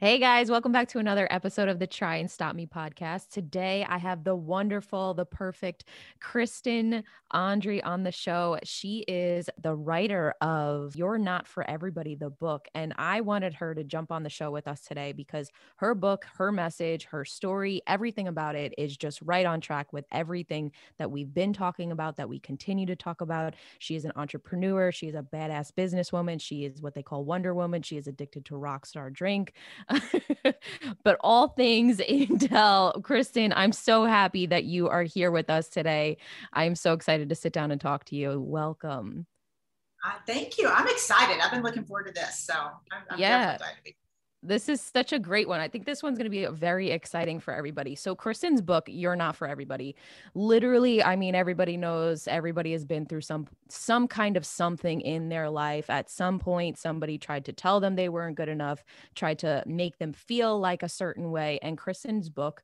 hey guys, welcome back to another episode of the Try and Stop Me podcast. Today I have the wonderful, the perfect Kristen Andre on the show. She is the writer of You're Not for Everybody, the book. And I wanted her to jump on the show with us today because her book, her message, her story, everything about it is just right on track with everything that we've been talking about, that we continue to talk about. She is an entrepreneur, she is a badass businesswoman, she is what they call Wonder Woman, she is addicted to rock star drink. but all things Intel, Kristen, I'm so happy that you are here with us today. I'm so excited to sit down and talk to you. Welcome. Uh, thank you. I'm excited. I've been looking forward to this. So I'm, I'm yeah this is such a great one. I think this one's going to be very exciting for everybody. So, Kristen's book, You're Not for Everybody. Literally, I mean, everybody knows everybody has been through some some kind of something in their life. At some point, somebody tried to tell them they weren't good enough, tried to make them feel like a certain way. And Kristen's book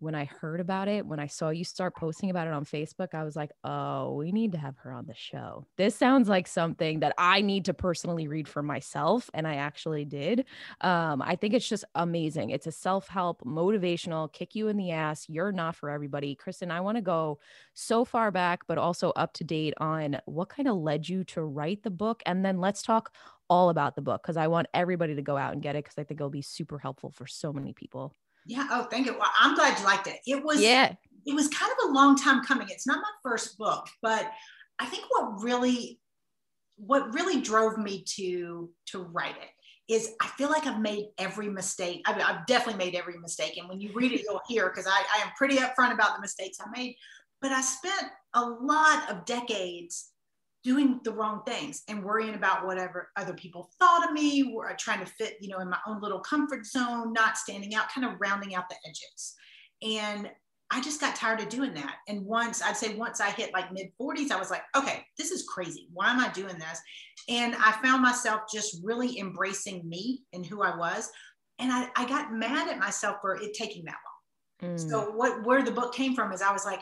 when I heard about it, when I saw you start posting about it on Facebook, I was like, oh, we need to have her on the show. This sounds like something that I need to personally read for myself. And I actually did. Um, I think it's just amazing. It's a self help, motivational, kick you in the ass. You're not for everybody. Kristen, I want to go so far back, but also up to date on what kind of led you to write the book. And then let's talk all about the book because I want everybody to go out and get it because I think it'll be super helpful for so many people. Yeah. Oh, thank you. Well, I'm glad you liked it. It was yeah. It was kind of a long time coming. It's not my first book, but I think what really what really drove me to to write it is I feel like I've made every mistake. I mean, I've definitely made every mistake. And when you read it, you'll hear because I, I am pretty upfront about the mistakes I made. But I spent a lot of decades doing the wrong things and worrying about whatever other people thought of me, or trying to fit, you know, in my own little comfort zone, not standing out, kind of rounding out the edges. And I just got tired of doing that. And once I'd say once I hit like mid 40s, I was like, okay, this is crazy. Why am I doing this? And I found myself just really embracing me and who I was. And I, I got mad at myself for it taking that long. Mm. So what where the book came from is I was like,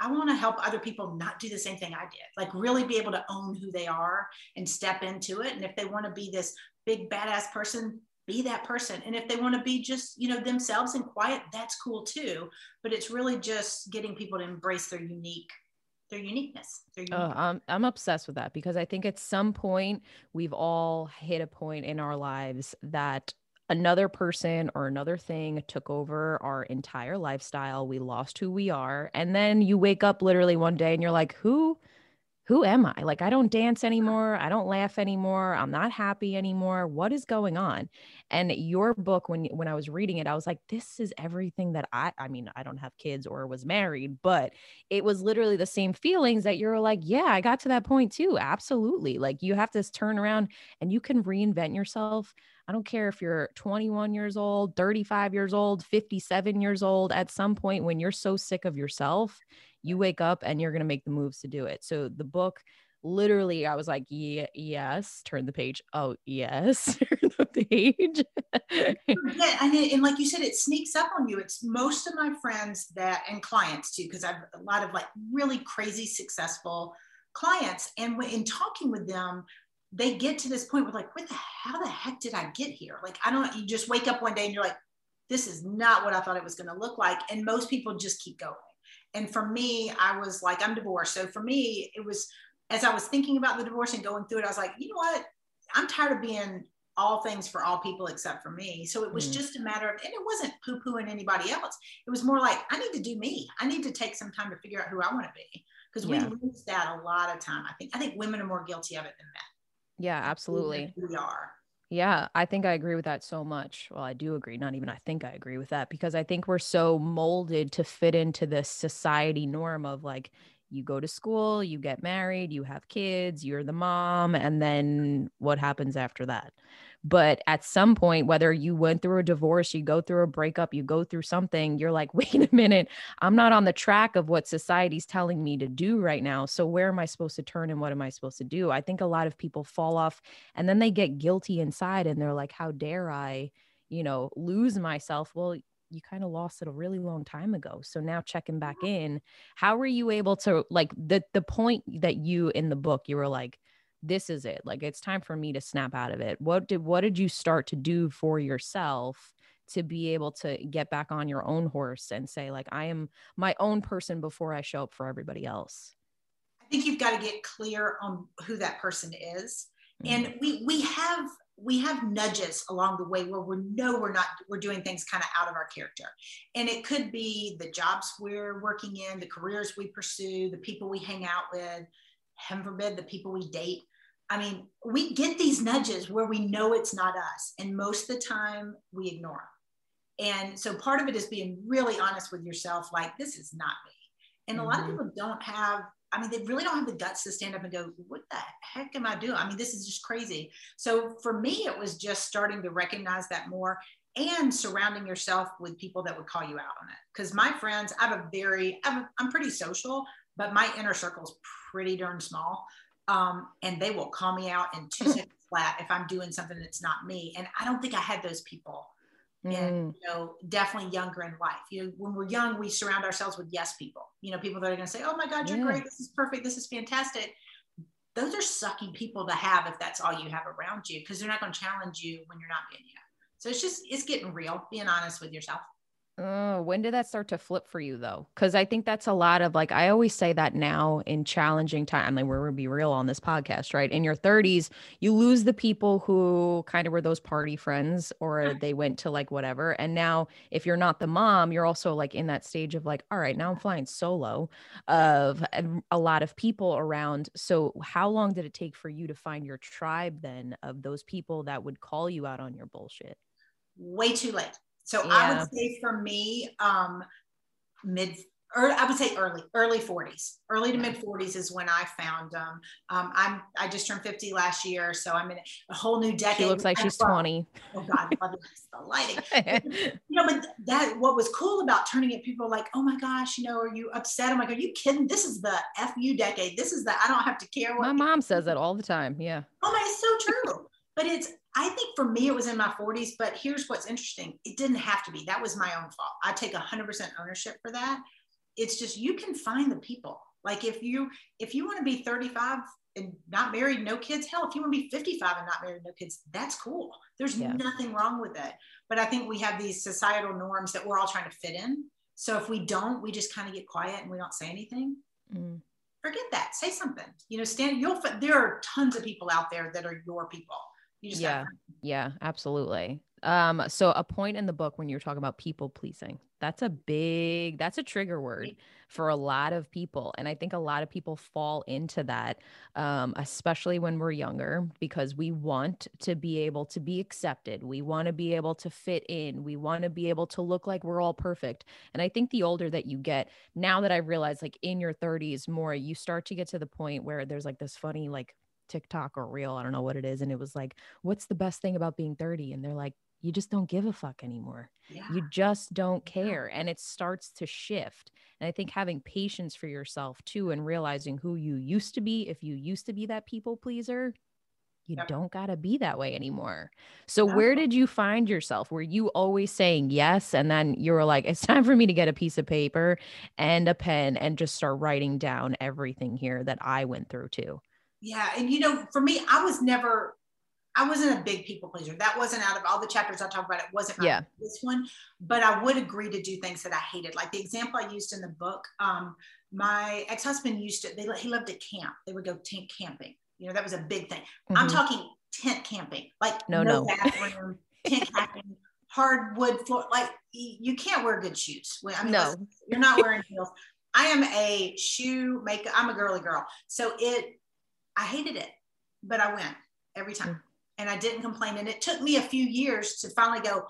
I want to help other people not do the same thing I did, like really be able to own who they are and step into it. And if they want to be this big badass person, be that person. And if they want to be just, you know, themselves and quiet, that's cool too. But it's really just getting people to embrace their unique their uniqueness. Their uniqueness. Oh, I'm, I'm obsessed with that because I think at some point we've all hit a point in our lives that another person or another thing took over our entire lifestyle. We lost who we are. And then you wake up literally one day and you're like, who? Who am I? Like, I don't dance anymore. I don't laugh anymore. I'm not happy anymore. What is going on? And your book, when when I was reading it, I was like, this is everything that I. I mean, I don't have kids or was married, but it was literally the same feelings that you're like, yeah, I got to that point too. Absolutely. Like, you have to turn around and you can reinvent yourself I don't care if you're 21 years old, 35 years old, 57 years old, at some point when you're so sick of yourself, you wake up and you're going to make the moves to do it. So the book literally I was like, yeah, yes, turn the page. Oh, yes, turn the page. yeah, and, it, and like you said, it sneaks up on you. It's most of my friends that and clients too, because I've a lot of like really crazy successful clients. And when, in talking with them, they get to this point where like, what the how the heck did I get here? Like, I don't you just wake up one day and you're like, this is not what I thought it was going to look like. And most people just keep going. And for me, I was like, I'm divorced. So for me, it was as I was thinking about the divorce and going through it, I was like, you know what? I'm tired of being all things for all people except for me. So it was mm. just a matter of, and it wasn't poo pooing anybody else. It was more like, I need to do me. I need to take some time to figure out who I want to be because we lose that a lot of time. I think, I think women are more guilty of it than men. Yeah, absolutely. We are. Yeah, I think I agree with that so much. Well, I do agree. Not even I think I agree with that because I think we're so molded to fit into this society norm of like, you go to school, you get married, you have kids, you're the mom, and then what happens after that? But at some point, whether you went through a divorce, you go through a breakup, you go through something, you're like, wait a minute, I'm not on the track of what society's telling me to do right now. So where am I supposed to turn and what am I supposed to do? I think a lot of people fall off and then they get guilty inside and they're like, how dare I, you know, lose myself? Well, you kind of lost it a really long time ago. So now checking back in, how were you able to like the the point that you in the book you were like this is it. Like it's time for me to snap out of it. What did what did you start to do for yourself to be able to get back on your own horse and say like I am my own person before I show up for everybody else? I think you've got to get clear on who that person is. Mm-hmm. And we we have we have nudges along the way where we know we're not we're doing things kind of out of our character and it could be the jobs we're working in the careers we pursue the people we hang out with heaven forbid the people we date i mean we get these nudges where we know it's not us and most of the time we ignore them and so part of it is being really honest with yourself like this is not me and mm-hmm. a lot of mm-hmm. people don't have I mean, they really don't have the guts to stand up and go, what the heck am I doing? I mean, this is just crazy. So for me, it was just starting to recognize that more and surrounding yourself with people that would call you out on it. Because my friends, I have a very, I'm, I'm pretty social, but my inner circle is pretty darn small. Um, and they will call me out in two seconds flat if I'm doing something that's not me. And I don't think I had those people mm. and you know definitely younger in life you know when we're young we surround ourselves with yes people you know people that are going to say oh my god you're yeah. great this is perfect this is fantastic those are sucking people to have if that's all you have around you because they're not going to challenge you when you're not being you so it's just it's getting real being honest with yourself Oh, when did that start to flip for you though? Because I think that's a lot of like I always say that now in challenging time. I mean, we're gonna be real on this podcast, right? In your 30s, you lose the people who kind of were those party friends or they went to like whatever. And now if you're not the mom, you're also like in that stage of like, all right, now I'm flying solo of a lot of people around. So how long did it take for you to find your tribe then of those people that would call you out on your bullshit? Way too late. So yeah. I would say for me, um, mid or I would say early, early 40s, early to mid 40s is when I found them. Um, I'm, I just turned 50 last year, so I'm in a whole new decade. She looks like she's 20. Oh God, the lighting. you know, but that what was cool about turning it, people like, oh my gosh, you know, are you upset? I'm like, are you kidding? This is the FU decade. This is the I don't have to care. What my mom says it all the time. Yeah. Oh my, it's so true. But it's I think for me, it was in my 40s, but here's what's interesting. It didn't have to be. That was my own fault. I take 100% ownership for that. It's just you can find the people. Like if you if you want to be 35 and not married, no kids, hell, if you want to be 55 and not married, no kids, that's cool. There's yeah. nothing wrong with it. But I think we have these societal norms that we're all trying to fit in. So if we don't, we just kind of get quiet and we don't say anything. Mm. Forget that. Say something. You know, stand. You'll. There are tons of people out there that are your people yeah. yeah absolutely. Um so a point in the book when you're talking about people pleasing that's a big that's a trigger word for a lot of people and i think a lot of people fall into that um, especially when we're younger because we want to be able to be accepted we want to be able to fit in we want to be able to look like we're all perfect and i think the older that you get now that i realize like in your 30s more you start to get to the point where there's like this funny like TikTok or reel, I don't know what it is. And it was like, what's the best thing about being 30? And they're like, you just don't give a fuck anymore. Yeah. You just don't care. And it starts to shift. And I think having patience for yourself too, and realizing who you used to be, if you used to be that people pleaser, you don't got to be that way anymore. So, where did you find yourself? Were you always saying yes? And then you were like, it's time for me to get a piece of paper and a pen and just start writing down everything here that I went through too? Yeah. And you know, for me, I was never, I wasn't a big people pleaser. That wasn't out of all the chapters I talked about. It wasn't yeah. this one, but I would agree to do things that I hated. Like the example I used in the book, um, my ex-husband used to, they, he loved to camp. They would go tent camping. You know, that was a big thing. Mm-hmm. I'm talking tent camping, like no, no, no. bathroom, tent camping, hardwood floor. Like you can't wear good shoes. I mean, no, you're not wearing heels. I am a shoe maker. I'm a girly girl. So it I hated it, but I went every time. Mm. And I didn't complain. And it took me a few years to finally go,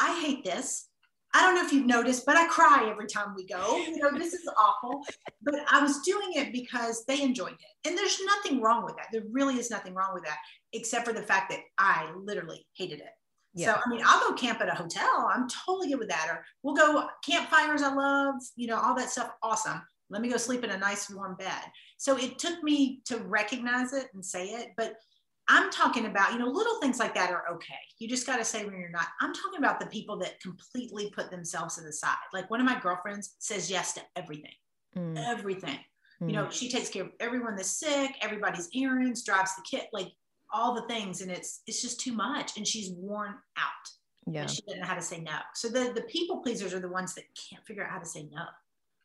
I hate this. I don't know if you've noticed, but I cry every time we go. You know, this is awful. But I was doing it because they enjoyed it. And there's nothing wrong with that. There really is nothing wrong with that, except for the fact that I literally hated it. Yeah. So, I mean, I'll go camp at a hotel. I'm totally good with that. Or we'll go campfires I love, you know, all that stuff. Awesome. Let me go sleep in a nice warm bed. So it took me to recognize it and say it. But I'm talking about, you know, little things like that are okay. You just got to say when you're not. I'm talking about the people that completely put themselves to the side. Like one of my girlfriends says yes to everything, mm. everything. Mm. You know, she takes care of everyone that's sick, everybody's errands, drives the kid, like all the things, and it's it's just too much, and she's worn out. Yeah, she didn't know how to say no. So the the people pleasers are the ones that can't figure out how to say no.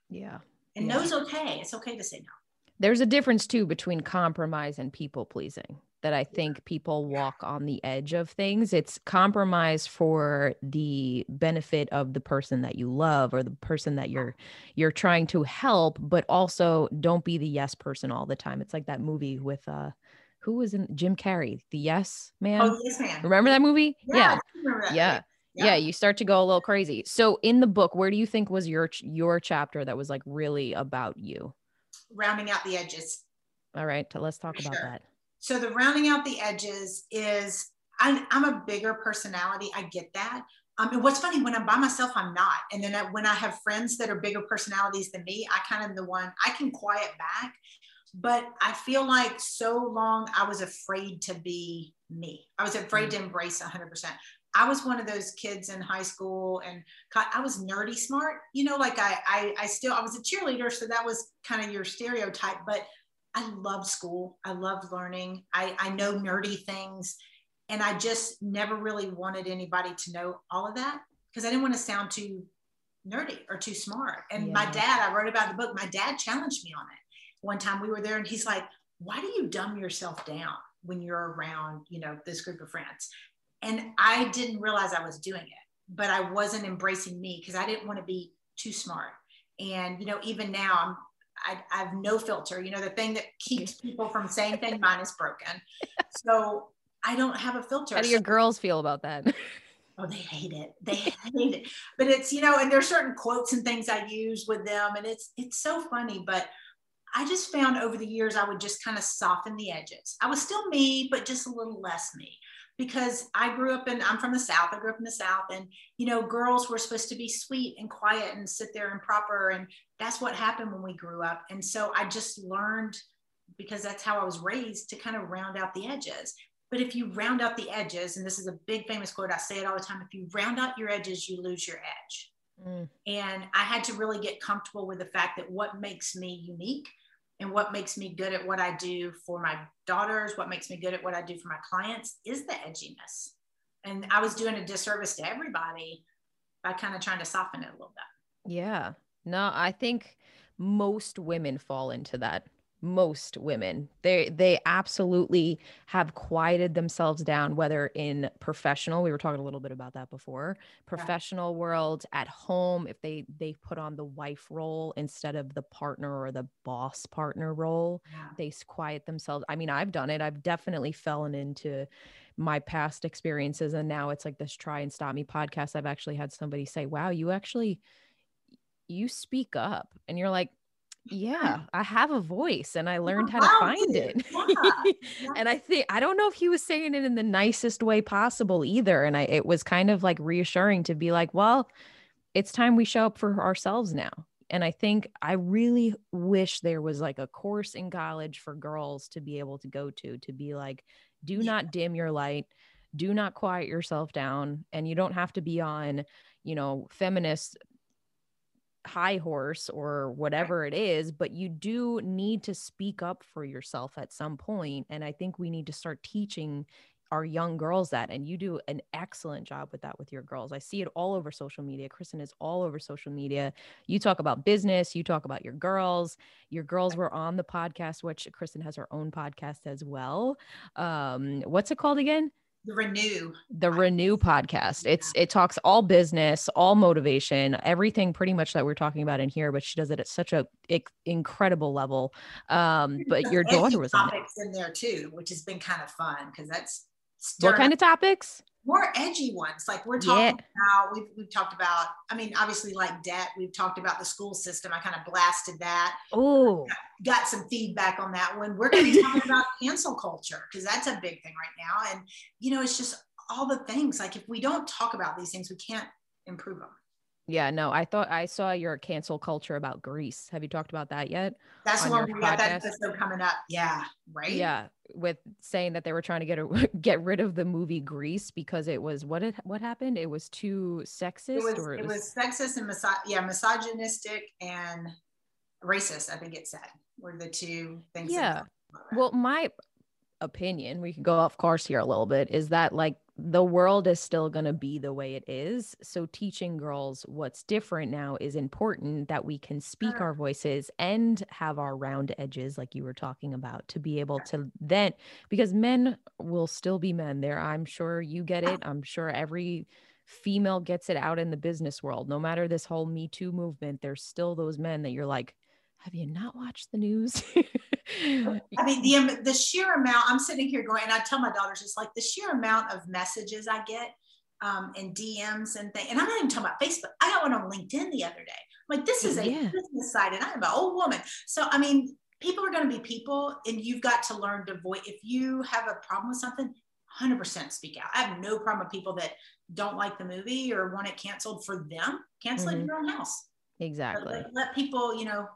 Yeah, and yeah. no's okay. It's okay to say no. There's a difference too between compromise and people pleasing that I think people walk on the edge of things. It's compromise for the benefit of the person that you love or the person that you're you're trying to help, but also don't be the yes person all the time. It's like that movie with uh who was in Jim Carrey, the yes man. Oh, yes man. Remember that movie? Yeah. Yeah. yeah. Yeah. yeah. you start to go a little crazy. So in the book, where do you think was your your chapter that was like really about you? Rounding out the edges. All right, let's talk For about sure. that. So the rounding out the edges is I, am a bigger personality. I get that. Um, and what's funny when I'm by myself, I'm not. And then I, when I have friends that are bigger personalities than me, I kind of the one I can quiet back. But I feel like so long I was afraid to be me. I was afraid mm-hmm. to embrace 100%. I was one of those kids in high school and I was nerdy smart, you know, like I, I, I still, I was a cheerleader. So that was kind of your stereotype, but I love school. I love learning. I, I know nerdy things. And I just never really wanted anybody to know all of that because I didn't want to sound too nerdy or too smart. And yeah. my dad, I wrote about the book, my dad challenged me on it. One time we were there and he's like, why do you dumb yourself down when you're around, you know, this group of friends? And I didn't realize I was doing it, but I wasn't embracing me because I didn't want to be too smart. And, you know, even now I'm I, I, have no filter. You know, the thing that keeps people from saying things, mine is broken. So I don't have a filter. How do your so, girls feel about that? Oh, they hate it. They hate it. But it's, you know, and there's certain quotes and things I use with them. And it's it's so funny. But I just found over the years I would just kind of soften the edges. I was still me, but just a little less me because I grew up in, I'm from the South. I grew up in the South and, you know, girls were supposed to be sweet and quiet and sit there and proper. And that's what happened when we grew up. And so I just learned because that's how I was raised to kind of round out the edges. But if you round out the edges, and this is a big famous quote, I say it all the time if you round out your edges, you lose your edge. Mm. And I had to really get comfortable with the fact that what makes me unique and what makes me good at what I do for my daughters, what makes me good at what I do for my clients is the edginess. And I was doing a disservice to everybody by kind of trying to soften it a little bit. Yeah. No, I think most women fall into that most women. They they absolutely have quieted themselves down whether in professional we were talking a little bit about that before professional yeah. world at home if they they put on the wife role instead of the partner or the boss partner role yeah. they quiet themselves. I mean i've done it. I've definitely fallen into my past experiences and now it's like this try and stop me podcast. I've actually had somebody say wow you actually you speak up. And you're like yeah i have a voice and i learned how to find it yeah. and i think i don't know if he was saying it in the nicest way possible either and i it was kind of like reassuring to be like well it's time we show up for ourselves now and i think i really wish there was like a course in college for girls to be able to go to to be like do yeah. not dim your light do not quiet yourself down and you don't have to be on you know feminist high horse or whatever it is, but you do need to speak up for yourself at some point. And I think we need to start teaching our young girls that. And you do an excellent job with that with your girls. I see it all over social media. Kristen is all over social media. You talk about business, you talk about your girls. Your girls were on the podcast, which Kristen has her own podcast as well. Um, what's it called again? The renew the renew podcast. It's it talks all business all motivation everything pretty much that we're talking about in here but she does it at such a incredible level. Um but your daughter was topics in there too which has been kind of fun because that's what kind of topics more edgy ones. Like we're talking yeah. about, we've, we've talked about, I mean, obviously like debt, we've talked about the school system. I kind of blasted that. Oh, got, got, some feedback on that one. We're going to be talking about cancel culture because that's a big thing right now. And, you know, it's just all the things like if we don't talk about these things, we can't improve them. Yeah, no, I thought I saw your cancel culture about Grease. Have you talked about that yet? That's the one we got that episode coming up. Yeah, right. Yeah, with saying that they were trying to get a, get rid of the movie Grease because it was what it what happened? It was too sexist. It was, it, it was, was sexist and miso- yeah, misogynistic and racist. I think it said. were the two things. Yeah. Well, my opinion, we can go off course here a little bit, is that like the world is still going to be the way it is. So teaching girls what's different now is important that we can speak our voices and have our round edges like you were talking about to be able to then because men will still be men there. I'm sure you get it. I'm sure every female gets it out in the business world. No matter this whole Me Too movement, there's still those men that you're like, have you not watched the news? I mean, the the sheer amount. I'm sitting here going, and I tell my daughters, it's like the sheer amount of messages I get um, and DMs and things. And I'm not even talking about Facebook. I got one on LinkedIn the other day. I'm like, this is a yeah. business site, and I'm an old woman. So I mean, people are going to be people, and you've got to learn to voice. If you have a problem with something, 100% speak out. I have no problem with people that don't like the movie or want it canceled for them. Cancel mm-hmm. it in your own house. Exactly. Let, let, people, you know,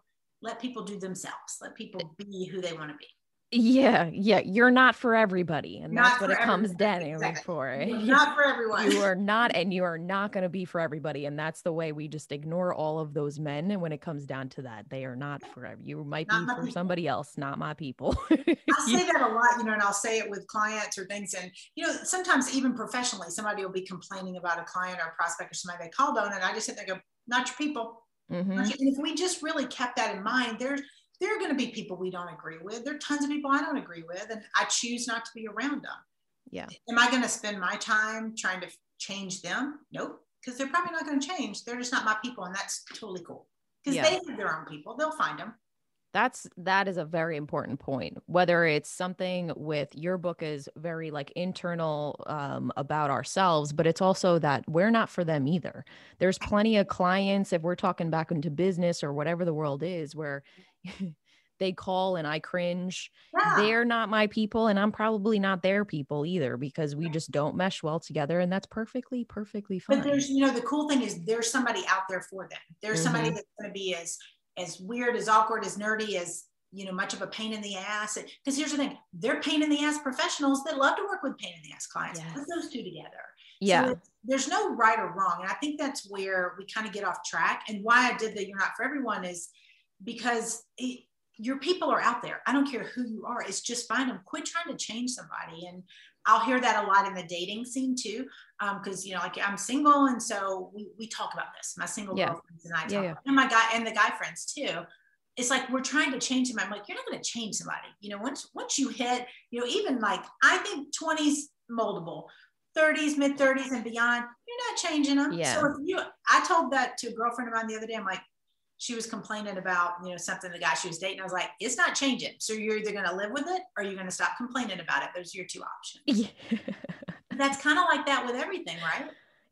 let people do themselves. Let people be who they want to be. Yeah yeah you're not for everybody and not that's what it comes down exactly. for eh? not for everyone. You are not and you are not going to be for everybody and that's the way we just ignore all of those men and when it comes down to that they are not for you might not be for people. somebody else not my people. I say that a lot you know and i'll say it with clients or things and you know sometimes even professionally somebody will be complaining about a client or a prospect or somebody they called on and i just sit there and go not your people Mm-hmm. And if we just really kept that in mind, there's there are going to be people we don't agree with. There are tons of people I don't agree with, and I choose not to be around them. Yeah. Am I going to spend my time trying to change them? Nope, because they're probably not going to change. They're just not my people, and that's totally cool. Because yeah. they have their own people, they'll find them that's that is a very important point whether it's something with your book is very like internal um, about ourselves but it's also that we're not for them either there's plenty of clients if we're talking back into business or whatever the world is where they call and i cringe yeah. they're not my people and i'm probably not their people either because we just don't mesh well together and that's perfectly perfectly fine but there's you know the cool thing is there's somebody out there for them there's mm-hmm. somebody that's going to be as as weird, as awkward, as nerdy, as you know, much of a pain in the ass. Because here's the thing: they're pain in the ass professionals that love to work with pain in the ass clients. Yes. Put those two together. Yeah. So there's no right or wrong, and I think that's where we kind of get off track. And why I did the "You're Not for Everyone" is because it, your people are out there. I don't care who you are. It's just find them. Quit trying to change somebody. And I'll hear that a lot in the dating scene too. Um, cause you know, like I'm single. And so we, we talk about this, my single yeah. girlfriends and I talk yeah, yeah. and my guy and the guy friends too. It's like, we're trying to change them. I'm like, you're not going to change somebody. You know, once, once you hit, you know, even like, I think 20s moldable, 30s, mid 30s and beyond, you're not changing them. Yeah. So if you, I told that to a girlfriend of mine the other day, I'm like, she was complaining about you know something the guy she was dating. I was like, it's not changing. So you're either going to live with it or you're going to stop complaining about it. Those are your two options. Yeah. That's kind of like that with everything, right?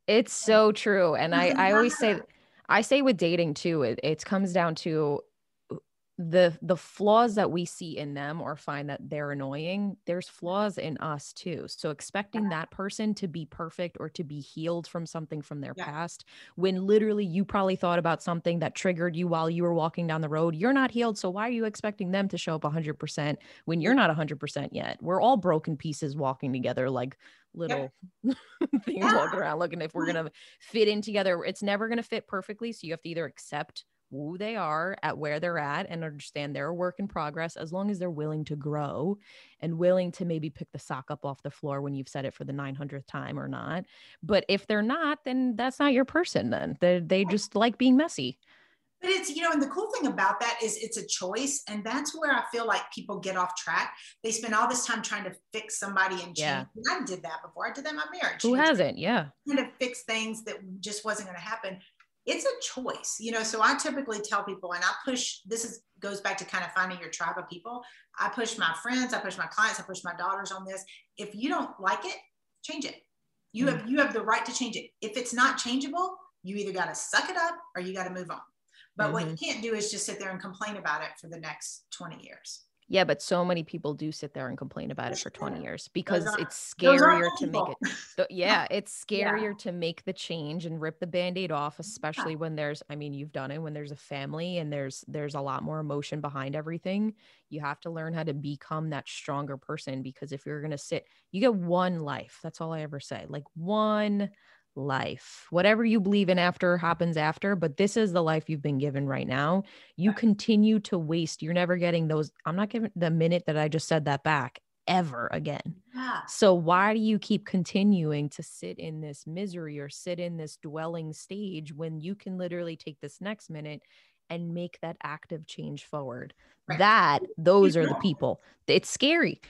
It's so true, and I I always say I say with dating too. It it comes down to the the flaws that we see in them or find that they're annoying there's flaws in us too so expecting that person to be perfect or to be healed from something from their yeah. past when literally you probably thought about something that triggered you while you were walking down the road you're not healed so why are you expecting them to show up 100% when you're not 100% yet we're all broken pieces walking together like little yep. things yeah. walking around looking if we're gonna fit in together it's never gonna fit perfectly so you have to either accept who they are at where they're at and understand they're a work in progress as long as they're willing to grow and willing to maybe pick the sock up off the floor when you've said it for the 900th time or not. But if they're not then that's not your person then. They, they just like being messy. But it's you know and the cool thing about that is it's a choice and that's where i feel like people get off track. They spend all this time trying to fix somebody and change. Yeah. i did that before. I did that in my marriage. Who hasn't? Yeah. kind of fix things that just wasn't going to happen it's a choice you know so i typically tell people and i push this is goes back to kind of finding your tribe of people. I push my friends i push my clients i push my daughters on this. If you don't like it change it. You mm-hmm. have you have the right to change it. If it's not changeable you either got to suck it up or you got to move on. But mm-hmm. what you can't do is just sit there and complain about it for the next 20 years yeah, but so many people do sit there and complain about it for 20 years because are, it's scarier to make it. yeah, it's scarier yeah. to make the change and rip the band-aid off, especially yeah. when there's I mean, you've done it when there's a family and there's there's a lot more emotion behind everything. You have to learn how to become that stronger person because if you're going to sit, you get one life. That's all I ever say. Like one life. Whatever you believe in after happens after, but this is the life you've been given right now. You continue to waste. You're never getting those. I'm not giving the minute that I just said that back ever again. Yeah. So why do you keep continuing to sit in this misery or sit in this dwelling stage when you can literally take this next minute and make that active change forward? Right. That those are the people. It's scary.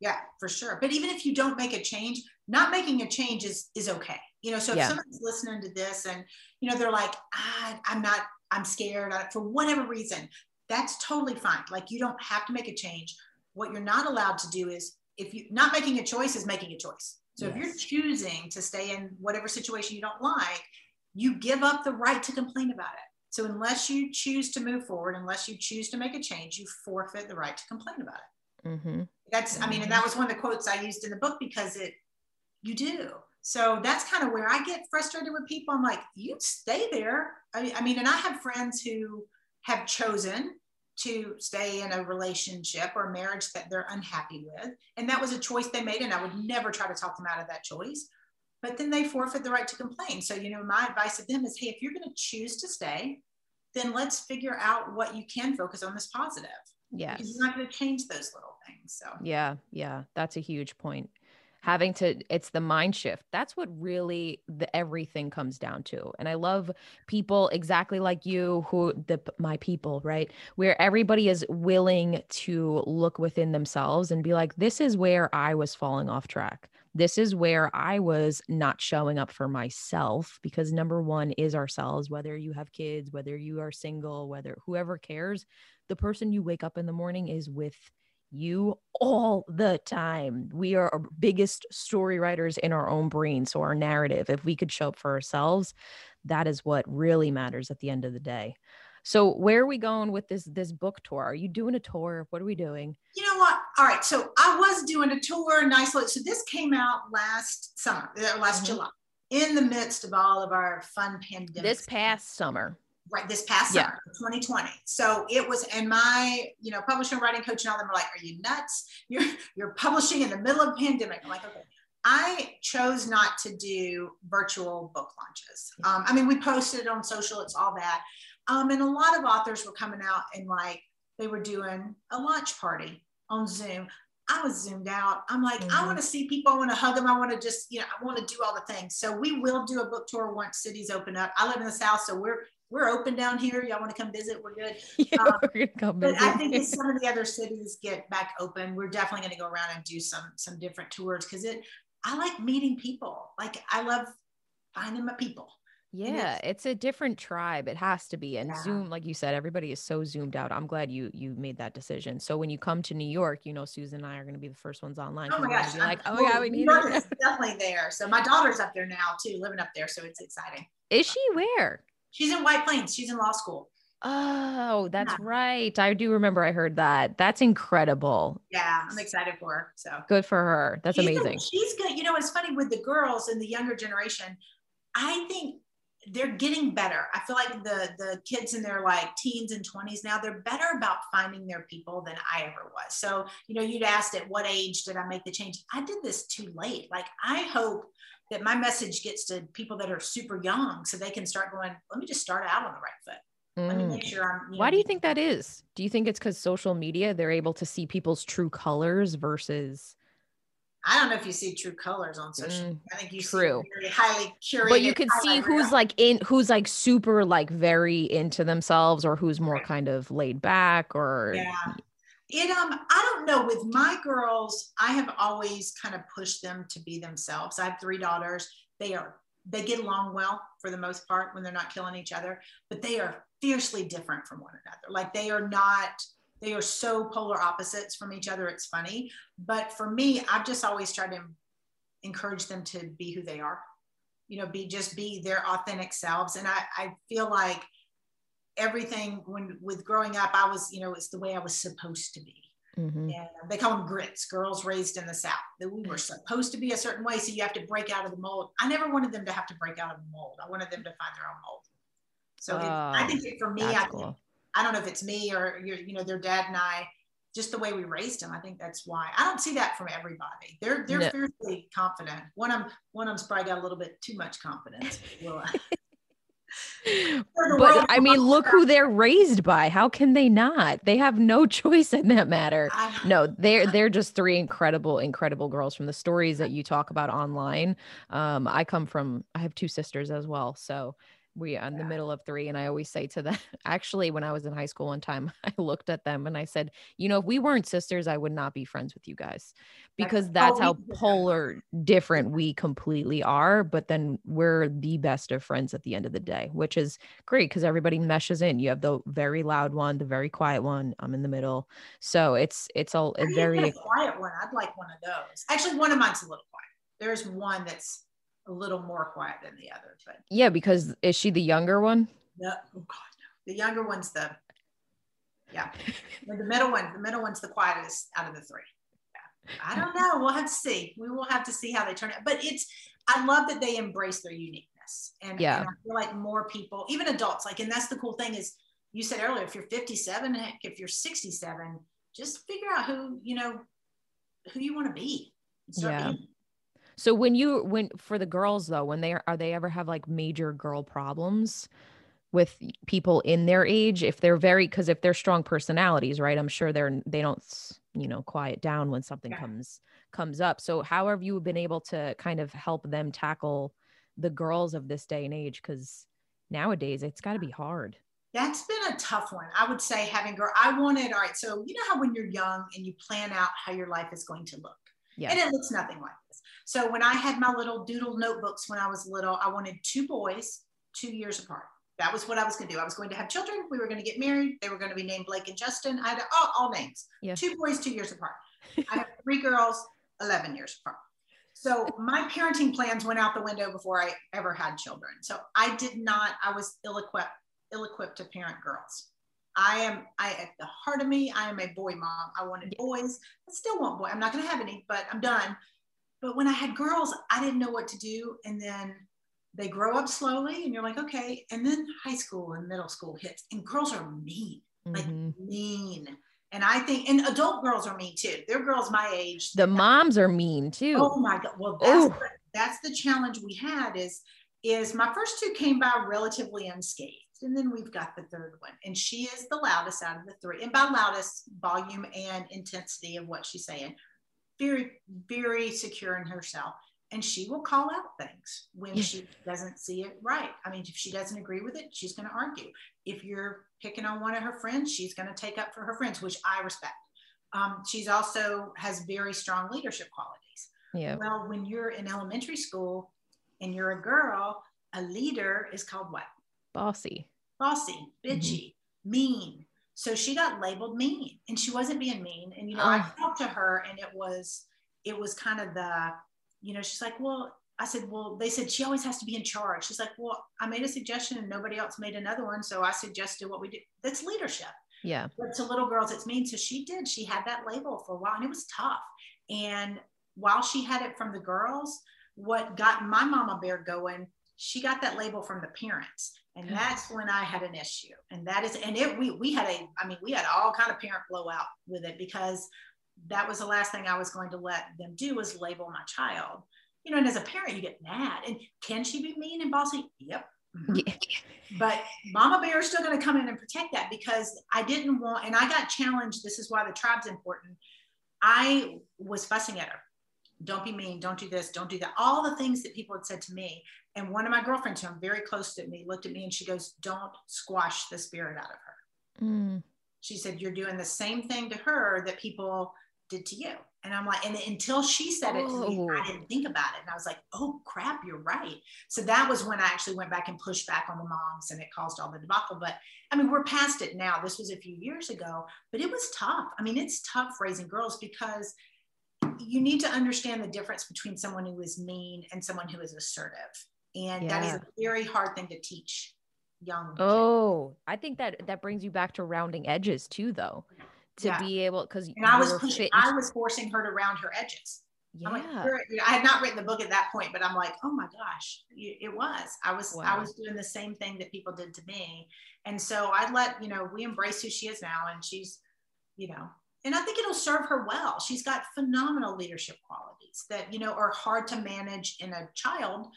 Yeah, for sure. But even if you don't make a change, not making a change is is okay. You know, so if yeah. someone's listening to this and you know they're like, ah, I'm not, I'm scared for whatever reason, that's totally fine. Like you don't have to make a change. What you're not allowed to do is if you not making a choice is making a choice. So yes. if you're choosing to stay in whatever situation you don't like, you give up the right to complain about it. So unless you choose to move forward, unless you choose to make a change, you forfeit the right to complain about it. Mm-hmm. That's, mm-hmm. I mean, and that was one of the quotes I used in the book because it, you do. So that's kind of where I get frustrated with people. I'm like, you stay there. I, I mean, and I have friends who have chosen to stay in a relationship or marriage that they're unhappy with. And that was a choice they made. And I would never try to talk them out of that choice. But then they forfeit the right to complain. So, you know, my advice to them is hey, if you're going to choose to stay, then let's figure out what you can focus on this positive. Because you're not going to change those little things. So, yeah, yeah, that's a huge point. Having to it's the mind shift that's what really the everything comes down to and i love people exactly like you who the my people right? Where everybody is willing to look within themselves and be like this is where i was falling off track. This is where i was not showing up for myself because number one is ourselves whether you have kids whether you are single whether whoever cares the person you wake up in the morning is with you all the time. We are our biggest story writers in our own brain. So, our narrative, if we could show up for ourselves, that is what really matters at the end of the day. So, where are we going with this this book tour? Are you doing a tour? What are we doing? You know what? All right. So, I was doing a tour, nice. So, this came out last summer, uh, last mm-hmm. July, in the midst of all of our fun pandemic. This past summer right this past yeah. summer 2020 so it was and my you know publishing writing coach and all them were like are you nuts you're you're publishing in the middle of pandemic i'm like okay i chose not to do virtual book launches um, i mean we posted it on social it's all that um, and a lot of authors were coming out and like they were doing a launch party on zoom I was zoomed out. I'm like, mm-hmm. I want to see people. I want to hug them. I want to just, you know, I want to do all the things. So we will do a book tour once cities open up. I live in the South, so we're we're open down here. Y'all want to come visit? We're good. Yeah, um, we're come but visit. I think as some of the other cities get back open, we're definitely going to go around and do some some different tours because it. I like meeting people. Like I love finding my people. Yeah, it's a different tribe. It has to be. And yeah. Zoom, like you said, everybody is so zoomed out. I'm glad you you made that decision. So when you come to New York, you know, Susan and I are going to be the first ones online. Oh my gosh! Like, oh well, yeah, we need is definitely there. So my daughter's up there now too, living up there. So it's exciting. Is she where? She's in White Plains. She's in law school. Oh, that's yeah. right. I do remember I heard that. That's incredible. Yeah, I'm excited for her. So good for her. That's she's amazing. she's good. You know, it's funny with the girls in the younger generation. I think they're getting better. I feel like the the kids in their like teens and 20s now, they're better about finding their people than I ever was. So, you know, you'd asked at what age did I make the change? I did this too late. Like I hope that my message gets to people that are super young so they can start going, let me just start out on the right foot. Let me make mm. sure I'm. Why know, do you think that is? Do you think it's because social media, they're able to see people's true colors versus. I don't know if you see true colors on social. Mm, I think you true. see very highly curated. But you can see who's like in, who's like super like very into themselves, or who's more right. kind of laid back, or yeah it um i don't know with my girls i have always kind of pushed them to be themselves. I have three daughters. They are they get along well for the most part when they're not killing each other but they are fiercely different from one another. Like they are not they are so polar opposites from each other it's funny. But for me i've just always tried to encourage them to be who they are. You know be just be their authentic selves. And i i feel like everything when with growing up, I was, you know, it's the way I was supposed to be. Mm-hmm. And they call them grits, girls raised in the South. That we were supposed to be a certain way, so you have to break out of the mold. I never wanted them to have to break out of the mold. I wanted them to find their own mold. So oh, it, I think for me, I, cool. I don't know if it's me or your you know, their dad and I. just the way we raised them. I think that's why I don't see that from everybody. They're they're no. fiercely confident. One of them one of them's probably got a little bit too much confidence. but I mean, look who they're raised by. How can they not? They have no choice in that matter. No, they're they're just three incredible, incredible girls from the stories that you talk about online. Um, I come from I have two sisters as well, so we are in the middle of three and i always say to them actually when i was in high school one time i looked at them and i said you know if we weren't sisters i would not be friends with you guys. Because oh, that's, that's how polar different we completely are but then we're the best of friends at the end of the day which is great because everybody meshes in. You have the very loud one the very quiet one i'm in the middle. So it's it's all a very quiet one i'd like one of those. Actually one of mine's a little quiet. There's one that's a little more quiet than the other. But yeah, because is she the younger one? No, oh God, no. The younger one's the yeah. the middle one, the middle one's the quietest out of the three. Yeah. I don't know. We'll have to see. We will have to see how they turn out. But it's I love that they embrace their uniqueness. And, yeah. and I feel like more people, even adults, like, and that's the cool thing is you said earlier, if you're 57, heck, if you're 67, just figure out who, you know, who you want to be. yeah. Being. So when you when for the girls though, when they are, are they ever have like major girl problems with people in their age if they're very because if they're strong personalities, right? I'm sure they're they don't you know quiet down when something yeah. comes comes up. So how have you been able to kind of help them tackle the girls of this day and age cuz nowadays it's got to be hard. That's been a tough one. I would say having girl I wanted all right, so you know how when you're young and you plan out how your life is going to look. Yeah. And it looks nothing like so when I had my little doodle notebooks when I was little, I wanted two boys, two years apart. That was what I was going to do. I was going to have children. We were going to get married. They were going to be named Blake and Justin. I had all, all names. Yeah. Two boys, two years apart. I have three girls, 11 years apart. So my parenting plans went out the window before I ever had children. So I did not, I was ill-equipped, ill-equipped to parent girls. I am, I at the heart of me, I am a boy mom. I wanted boys. I still want boy. I'm not going to have any, but I'm done. But when I had girls, I didn't know what to do. And then they grow up slowly and you're like, okay. And then high school and middle school hits and girls are mean, mm-hmm. like mean. And I think, and adult girls are mean too. They're girls my age. The moms are mean too. Oh my God. Well, that's, the, that's the challenge we had is, is my first two came by relatively unscathed. And then we've got the third one. And she is the loudest out of the three. And by loudest, volume and intensity of what she's saying very, very secure in herself. And she will call out things when she doesn't see it right. I mean, if she doesn't agree with it, she's going to argue. If you're picking on one of her friends, she's going to take up for her friends, which I respect. Um, she's also has very strong leadership qualities. Yeah. Well, when you're in elementary school and you're a girl, a leader is called what? Bossy. Bossy, bitchy, mm-hmm. mean, so she got labeled mean and she wasn't being mean. And, you know, oh. I ah. talked to her and it was, it was kind of the, you know, she's like, well, I said, well, they said she always has to be in charge. She's like, well, I made a suggestion and nobody else made another one. So I suggested what we do. That's leadership. Yeah. But to little girls, it's mean. So she did. She had that label for a while and it was tough. And while she had it from the girls, what got my mama bear going, she got that label from the parents and that's when i had an issue. And that is and it we we had a i mean we had all kind of parent blowout with it because that was the last thing i was going to let them do was label my child. You know and as a parent you get mad. And can she be mean and bossy? Yep. Mm-hmm. yeah. but mama bear is still going to come in and protect that because i didn't want and i got challenged. This is why the tribe's important. I was fussing at her. Don't be mean, don't do this, don't do that. All the things that people had said to me. And one of my girlfriends, who I'm very close to me, looked at me and she goes, Don't squash the spirit out of her. Mm. She said, You're doing the same thing to her that people did to you. And I'm like, and until she said it to me, I didn't think about it. And I was like, oh crap, you're right. So that was when I actually went back and pushed back on the moms and it caused all the debacle. But I mean, we're past it now. This was a few years ago, but it was tough. I mean, it's tough raising girls because you need to understand the difference between someone who is mean and someone who is assertive. And yeah. that is a very hard thing to teach young. Oh, kids. I think that that brings you back to rounding edges too, though, to yeah. be able because I was pushing, I was forcing her to round her edges. Yeah. Like, I had not written the book at that point, but I'm like, oh my gosh, it was. I was wow. I was doing the same thing that people did to me, and so I let you know we embrace who she is now, and she's, you know, and I think it'll serve her well. She's got phenomenal leadership qualities that, you know, are hard to manage in a child,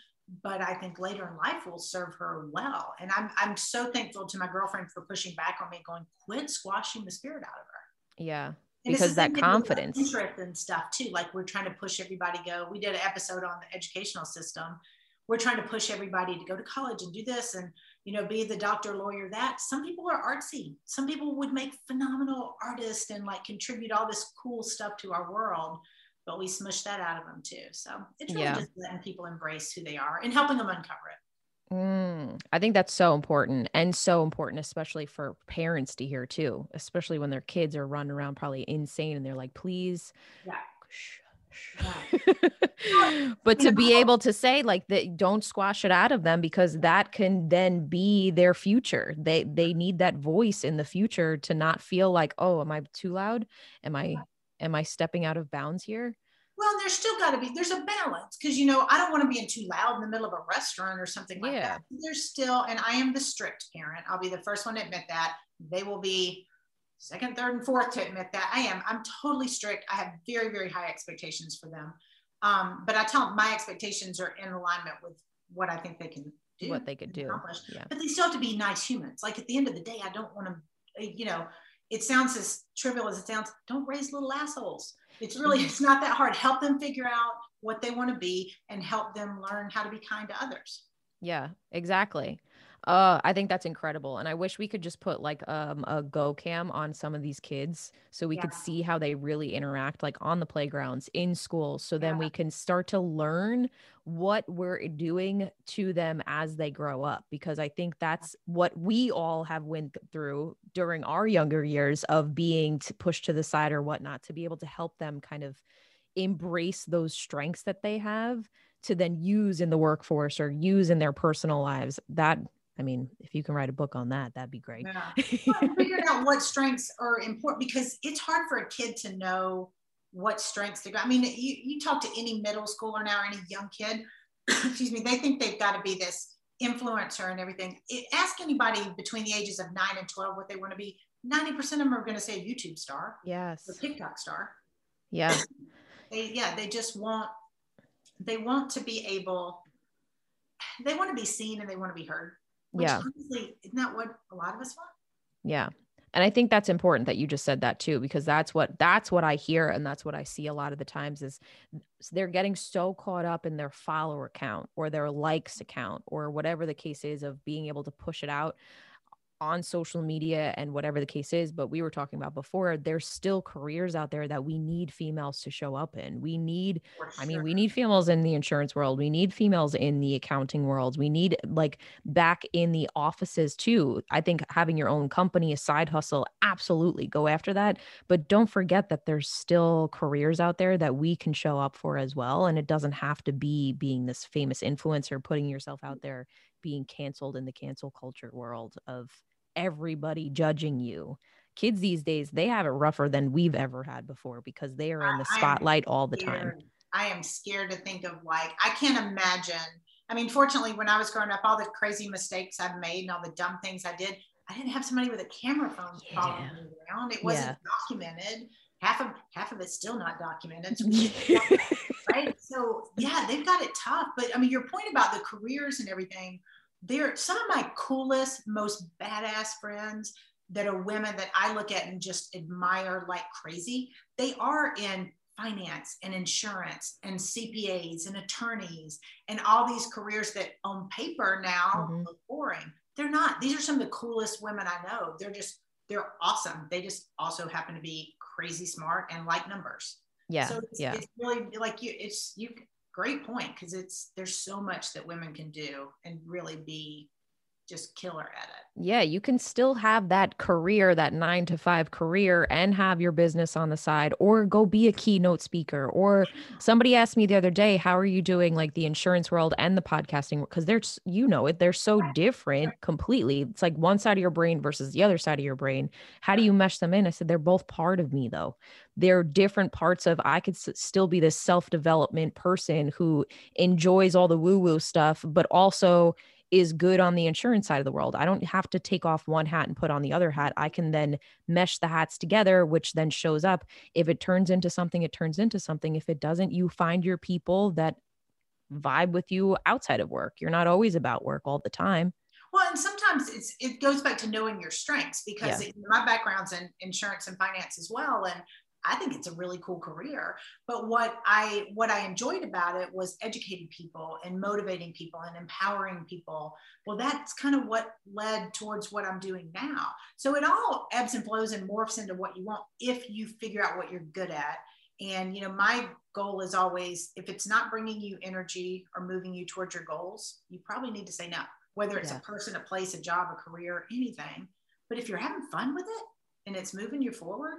but I think later in life will serve her well. And I'm, I'm so thankful to my girlfriend for pushing back on me, going, quit squashing the spirit out of her. Yeah. And because that confidence interest and stuff too. Like we're trying to push everybody go. We did an episode on the educational system. We're trying to push everybody to go to college and do this. And you know, be the doctor, lawyer, that. Some people are artsy. Some people would make phenomenal artists and like contribute all this cool stuff to our world, but we smush that out of them too. So it's really yeah. just letting people embrace who they are and helping them uncover it. Mm, I think that's so important and so important, especially for parents to hear too, especially when their kids are running around probably insane and they're like, please, yeah but to be able to say like that don't squash it out of them because that can then be their future they they need that voice in the future to not feel like oh am i too loud am i am i stepping out of bounds here well there's still got to be there's a balance because you know i don't want to be in too loud in the middle of a restaurant or something like yeah. that there's still and i am the strict parent i'll be the first one to admit that they will be second, third, and fourth to admit that I am. I'm totally strict. I have very, very high expectations for them. Um, but I tell them my expectations are in alignment with what I think they can do. What they could do. Yeah. But they still have to be nice humans. Like at the end of the day, I don't want to, you know, it sounds as trivial as it sounds. Don't raise little assholes. It's really, it's not that hard. Help them figure out what they want to be and help them learn how to be kind to others. Yeah, exactly. Uh, I think that's incredible. And I wish we could just put like um, a go cam on some of these kids so we yeah. could see how they really interact like on the playgrounds in school. So then we can start to learn what we're doing to them as they grow up. Because I think that's what we all have went through during our younger years of being pushed to the side or whatnot to be able to help them kind of embrace those strengths that they have to then use in the workforce or use in their personal lives that I mean, if you can write a book on that, that'd be great. Yeah. well, figuring out what strengths are important because it's hard for a kid to know what strengths to go. I mean, you, you talk to any middle schooler now or any young kid, excuse me, they think they've got to be this influencer and everything. It, ask anybody between the ages of nine and 12 what they want to be. 90% of them are going to say a YouTube star. Yes. Or TikTok star. Yeah. they, yeah, they just want, they want to be able, they want to be seen and they want to be heard. Which yeah. honestly, isn't that what a lot of us want? Yeah. And I think that's important that you just said that too, because that's what that's what I hear and that's what I see a lot of the times is they're getting so caught up in their follower count or their likes account or whatever the case is of being able to push it out on social media and whatever the case is but we were talking about before there's still careers out there that we need females to show up in. We need sure. i mean we need females in the insurance world. We need females in the accounting world. We need like back in the offices too. I think having your own company a side hustle absolutely go after that. But don't forget that there's still careers out there that we can show up for as well. And it doesn't have to be being this famous influencer putting yourself out mm. there being canceled in the cancel culture world of everybody judging you. Kids these days, they have it rougher than we've ever had before because they are in the spotlight all the time. I am scared to think of like, I can't imagine. I mean, fortunately, when I was growing up, all the crazy mistakes I've made and all the dumb things I did, I didn't have somebody with a camera phone yeah. following me around. It wasn't yeah. documented. Half of half of it's still not documented. right. So yeah, they've got it tough. But I mean, your point about the careers and everything, they're some of my coolest, most badass friends that are women that I look at and just admire like crazy. They are in finance and insurance and CPAs and attorneys and all these careers that on paper now mm-hmm. look boring. They're not. These are some of the coolest women I know. They're just, they're awesome. They just also happen to be crazy smart and like numbers. Yeah. So it's, yeah. it's really like you, it's, you, great point because it's there's so much that women can do and really be just killer at it. Yeah, you can still have that career, that nine to five career, and have your business on the side, or go be a keynote speaker. Or somebody asked me the other day, How are you doing like the insurance world and the podcasting? Because they're, you know, it, they're so different completely. It's like one side of your brain versus the other side of your brain. How do you mesh them in? I said, They're both part of me, though. They're different parts of, I could s- still be this self development person who enjoys all the woo woo stuff, but also is good on the insurance side of the world. I don't have to take off one hat and put on the other hat. I can then mesh the hats together, which then shows up. If it turns into something, it turns into something. If it doesn't, you find your people that vibe with you outside of work. You're not always about work all the time. Well, and sometimes it's it goes back to knowing your strengths because yeah. it, my background's in insurance and finance as well, and I think it's a really cool career. But what I what I enjoyed about it was educating people and motivating people and empowering people. Well, that's kind of what led towards what I'm doing now. So it all ebbs and flows and morphs into what you want if you figure out what you're good at. And you know, my goal is always if it's not bringing you energy or moving you towards your goals, you probably need to say no. Whether it's yeah. a person, a place, a job, a career, anything. But if you're having fun with it and it's moving you forward,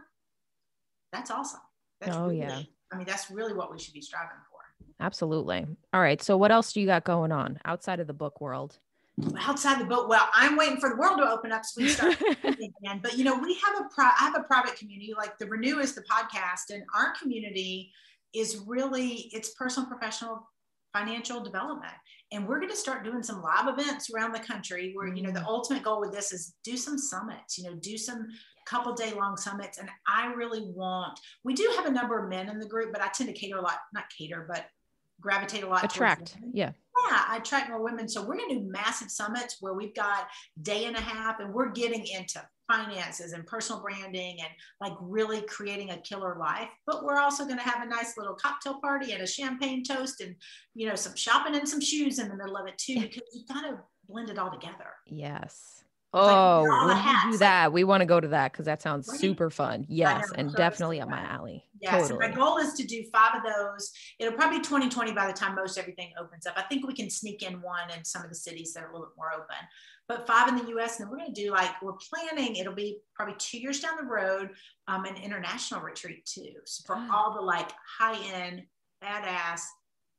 that's awesome. That's oh, really, yeah. I mean, that's really what we should be striving for. Absolutely. All right. So, what else do you got going on outside of the book world? Outside the book, well, I'm waiting for the world to open up so we start again. But you know, we have a pri- I have a private community, like the Renew is the podcast, and our community is really it's personal, professional, financial development. And we're going to start doing some live events around the country where, you know, the mm. ultimate goal with this is do some summits, you know, do some couple day long summits. And I really want, we do have a number of men in the group, but I tend to cater a lot, not cater, but gravitate a lot. Attract. Yeah. Yeah. I attract more women. So we're going to do massive summits where we've got day and a half and we're getting into finances and personal branding and like really creating a killer life. But we're also going to have a nice little cocktail party and a champagne toast and, you know, some shopping and some shoes in the middle of it too, because you've got to blend it all together. Yes. Oh, like, we do that. we want to go to that because that sounds right? super fun. Yes, and so definitely up my alley. Yes, totally. my goal is to do five of those. It'll probably be 2020 by the time most everything opens up. I think we can sneak in one in some of the cities that are a little bit more open, but five in the U.S. And then we're going to do like we're planning. It'll be probably two years down the road, um, an international retreat too, so for all the like high end, badass,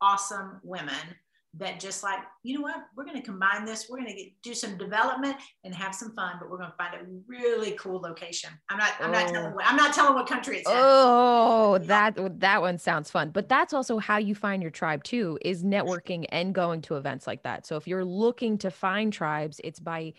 awesome women that just like you know what? We're going to combine this. We're going to do some development and have some fun but we're going to find a really cool location. I'm not i'm oh. not telling oh. what, i'm not telling what country it's oh in. that that one sounds fun. But that's also how you find your tribe too is networking and going to events like that. So if you're looking to find tribes it's by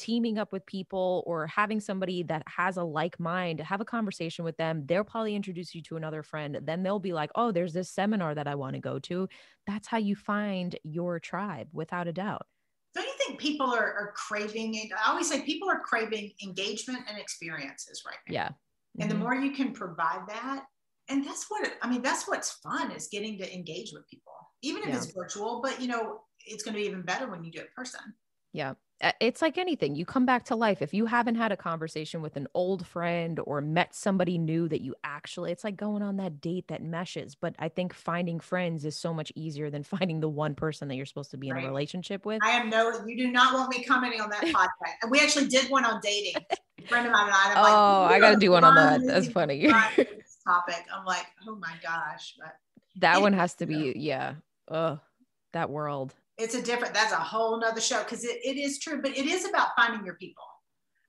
teaming up with people or having somebody that has a like mind, have a conversation with them. They'll probably introduce you to another friend. Then they'll be like, oh, there's this seminar that I want to go to. That's how you find your tribe without a doubt. Don't you think people are, are craving it? I always say people are craving engagement and experiences right now. Yeah. Mm-hmm. And the mm-hmm. more you can provide that, and that's what I mean, that's what's fun is getting to engage with people, even if yeah. it's virtual, but you know, it's going to be even better when you do it in person. Yeah it's like anything you come back to life. If you haven't had a conversation with an old friend or met somebody new that you actually it's like going on that date that meshes but i think finding friends is so much easier than finding the one person that you're supposed to be in a relationship with. I am no you do not want me commenting on that podcast. And we actually did one on dating. Friend of mine and i oh like, i gotta do one on that. that's funny. topic? I'm like oh my gosh but that one has to be yeah. Oh that world it's a different that's a whole nother show because it, it is true but it is about finding your people.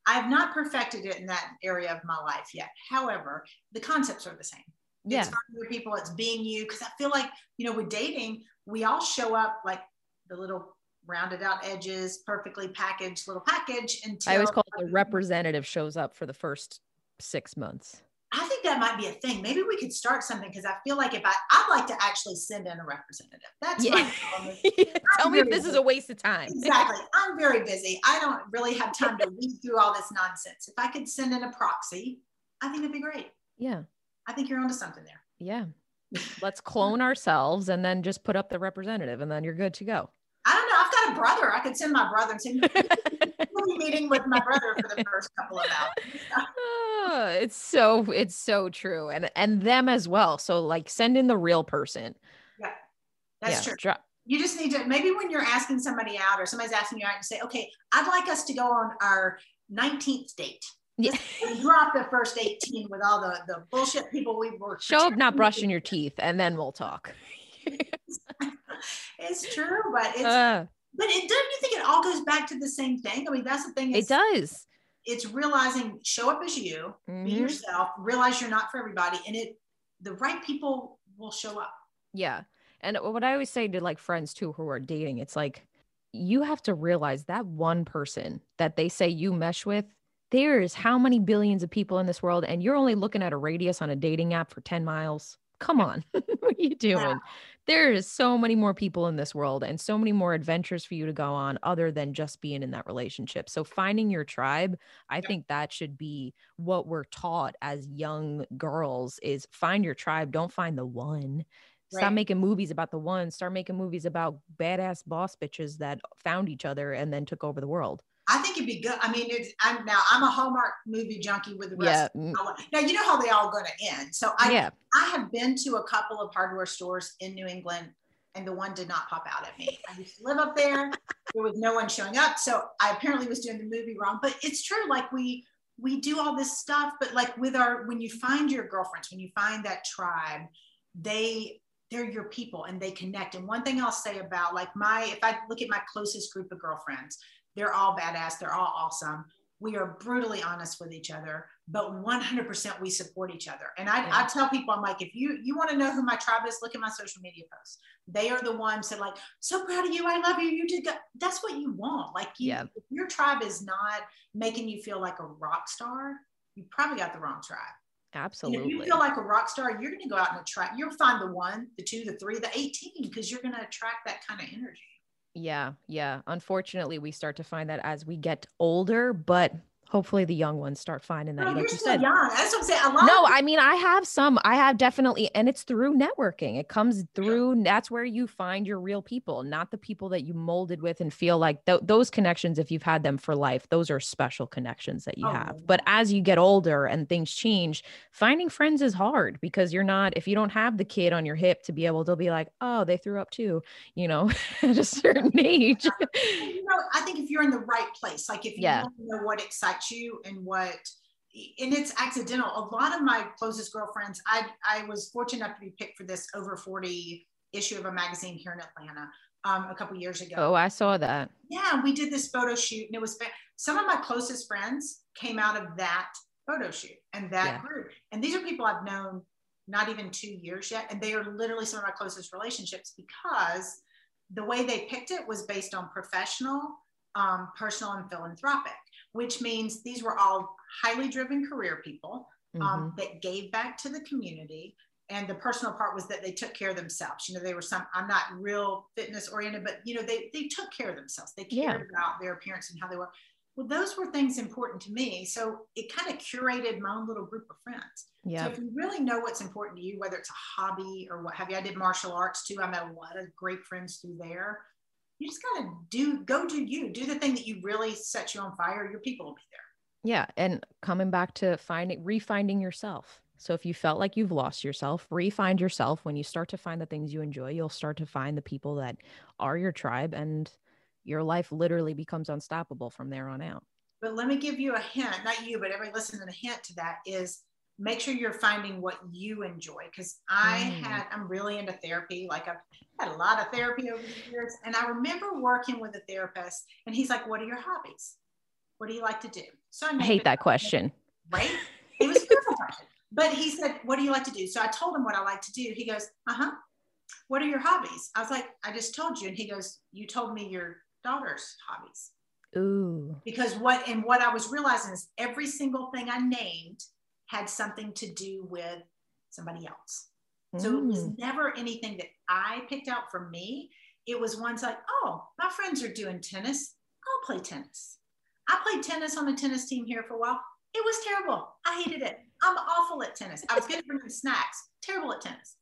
I have not perfected it in that area of my life yet. However the concepts are the same. Yeah. it's finding your people it's being you because i feel like you know with dating we all show up like the little rounded out edges perfectly packaged little package until i always call it the representative shows up for the first six months I think that might be a thing. Maybe we could start something because I feel like if I, I'd like to actually send in a representative. That's yeah. my Tell me if this busy. is a waste of time. exactly. I'm very busy. I don't really have time to read through all this nonsense. If I could send in a proxy, I think it'd be great. Yeah. I think you're onto something there. Yeah. Let's clone ourselves and then just put up the representative and then you're good to go. I don't know. I've got a brother. I could send my brother and we'll be meeting with my brother for the first couple of hours. oh, it's so it's so true. And and them as well. So like send in the real person. Yeah. That's yeah, true. You just need to maybe when you're asking somebody out or somebody's asking you out and say, okay, I'd like us to go on our 19th date. Yeah. drop the first 18 with all the, the bullshit people we've worked. Show up not brushing your teeth and then we'll talk. it's true, but it's uh, but it don't you think it all goes back to the same thing? I mean, that's the thing. It does. It's realizing show up as you, mm-hmm. be yourself, realize you're not for everybody, and it the right people will show up. Yeah. And what I always say to like friends too who are dating, it's like you have to realize that one person that they say you mesh with, there's how many billions of people in this world, and you're only looking at a radius on a dating app for 10 miles. Come on. what are you doing? Yeah. There is so many more people in this world and so many more adventures for you to go on other than just being in that relationship. So finding your tribe, I yeah. think that should be what we're taught as young girls is find your tribe, don't find the one. Stop right. making movies about the one. Start making movies about badass boss bitches that found each other and then took over the world. I think it'd be good. I mean, it's I'm now I'm a Hallmark movie junkie with the rest. Yeah. Now you know how they all going to end. So I yeah. I have been to a couple of hardware stores in New England, and the one did not pop out at me. I used to live up there. there was no one showing up, so I apparently was doing the movie wrong. But it's true. Like we we do all this stuff, but like with our when you find your girlfriends, when you find that tribe, they they're your people and they connect. And one thing I'll say about like my, if I look at my closest group of girlfriends, they're all badass, they're all awesome. We are brutally honest with each other, but 100% we support each other. And I, yeah. I tell people, I'm like, if you you want to know who my tribe is, look at my social media posts. They are the ones that like, so proud of you, I love you. You did go. That's what you want. Like, you, yeah. if your tribe is not making you feel like a rock star, you probably got the wrong tribe. Absolutely. And if you feel like a rock star, you're going to go out and attract, you'll find the one, the two, the three, the 18, because you're going to attract that kind of energy. Yeah. Yeah. Unfortunately, we start to find that as we get older, but hopefully the young ones start finding that. No, like you said. young. That's what I'm saying. A lot no, I mean, I have some, I have definitely, and it's through networking. It comes through, yeah. that's where you find your real people, not the people that you molded with and feel like th- those connections, if you've had them for life, those are special connections that you oh, have. But as you get older and things change, finding friends is hard because you're not, if you don't have the kid on your hip to be able to be like, oh, they threw up too, you know, at a certain age. you know, I think if you're in the right place, like if you yeah. know what excites you and what and it's accidental. A lot of my closest girlfriends, I, I was fortunate enough to be picked for this over 40 issue of a magazine here in Atlanta um, a couple years ago. Oh, I saw that. Yeah, we did this photo shoot, and it was some of my closest friends came out of that photo shoot and that yeah. group. And these are people I've known not even two years yet, and they are literally some of my closest relationships because the way they picked it was based on professional, um, personal, and philanthropic which means these were all highly driven career people um, mm-hmm. that gave back to the community. And the personal part was that they took care of themselves. You know, they were some, I'm not real fitness oriented, but, you know, they, they took care of themselves. They cared yeah. about their appearance and how they were. Well, those were things important to me. So it kind of curated my own little group of friends. Yeah. So if you really know what's important to you, whether it's a hobby or what have you, I did martial arts too. I met a lot of great friends through there you just gotta do go do you. Do the thing that you really set you on fire your people will be there. Yeah and coming back to finding refinding yourself. So if you felt like you've lost yourself refind yourself. When you start to find the things you enjoy you'll start to find the people that are your tribe and your life literally becomes unstoppable from there on out. But let me give you a hint not you but everybody listening a hint to that is make sure you're finding what you enjoy because i mm. had i'm really into therapy like i've had a lot of therapy over the years and i remember working with a therapist and he's like what are your hobbies? What do you like to do? So i, I hate that question. Right? It was beautiful question. But he said what do you like to do? So i told him what i like to do. He goes uh-huh. What are your hobbies? I was like i just told you. And he goes you told me your daughter's hobbies. Ooh. Because what and what I was realizing is every single thing I named had something to do with somebody else. Mm. So it was mm. never anything that I picked out for me. It was ones like, oh, my friends are doing tennis. I'll play tennis. I played tennis on the tennis team here for a while. It was terrible. I hated it. I'm awful at tennis. I was good for snacks, terrible at tennis.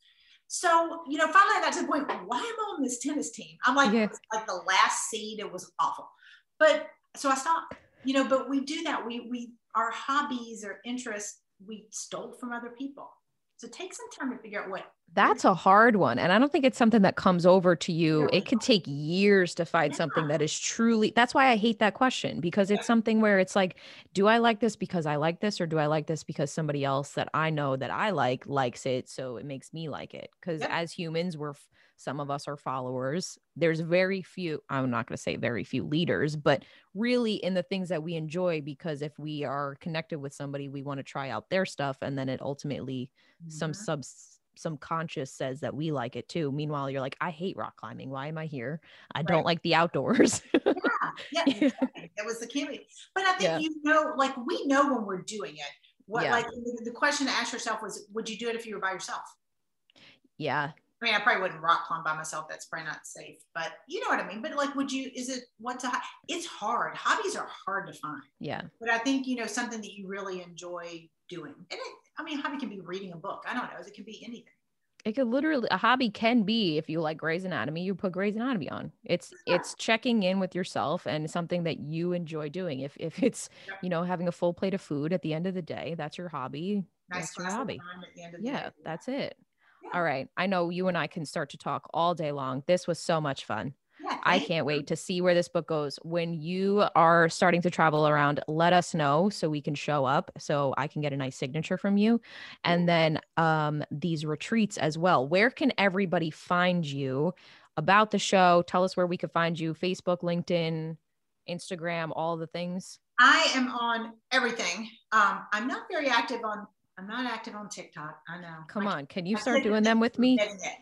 So, you know, finally I got to the point, why am I on this tennis team? I'm like, yeah. like the last seed, it was awful. But so I stopped, you know, but we do that. We, we, our hobbies or interests we stole from other people. So take some time to figure out what. That's a hard one. And I don't think it's something that comes over to you. It could take years to find yeah. something that is truly, that's why I hate that question because it's something where it's like, do I like this because I like this or do I like this because somebody else that I know that I like likes it? So it makes me like it. Because as humans, we're, some of us are followers. There's very few, I'm not going to say very few leaders, but really in the things that we enjoy, because if we are connected with somebody, we want to try out their stuff. And then it ultimately, mm-hmm. some subs, some conscious says that we like it too. Meanwhile, you're like, I hate rock climbing. Why am I here? I right. don't like the outdoors. yeah, yeah, exactly. that was the camping. But I think yeah. you know, like we know when we're doing it. What yeah. like the question to ask yourself was, would you do it if you were by yourself? Yeah. I mean, I probably wouldn't rock climb by myself. That's probably not safe, but you know what I mean. But like, would you? Is it what to? It's hard. Hobbies are hard to find. Yeah. But I think you know something that you really enjoy doing, and it, I mean, hobby can be reading a book. I don't know. It can be anything. It could literally a hobby can be if you like Grey's Anatomy, you put Grey's Anatomy on. It's yeah. it's checking in with yourself and something that you enjoy doing. If if it's yeah. you know having a full plate of food at the end of the day, that's your hobby. Nice that's your hobby. yeah, day. that's it. Yeah. All right. I know you and I can start to talk all day long. This was so much fun. I can't wait to see where this book goes. When you are starting to travel around, let us know so we can show up so I can get a nice signature from you. And then um, these retreats as well. Where can everybody find you about the show? Tell us where we could find you Facebook, LinkedIn, Instagram, all the things. I am on everything. Um, I'm not very active on I'm not active on TikTok. I know. Come on. Can you start doing them with me?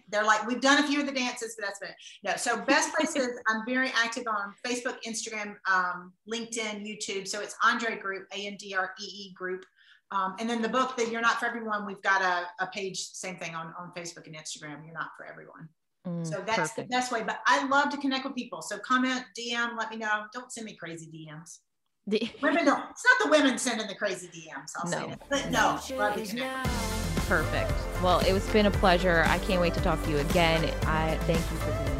They're like, we've done a few of the dances, but that's been no. So best places, I'm very active on Facebook, Instagram, um, LinkedIn, YouTube. So it's Andree Group, A-N-D-R-E-E Group. Um, and then the book that You're Not For Everyone, we've got a, a page, same thing on, on Facebook and Instagram. You're Not For Everyone. Mm, so that's perfect. the best way. But I love to connect with people. So comment, DM, let me know. Don't send me crazy DMs. The women don't. It's not the women sending the crazy DMs. I'll no. say that. But no, Perfect. Well, it was been a pleasure. I can't wait to talk to you again. I thank you for being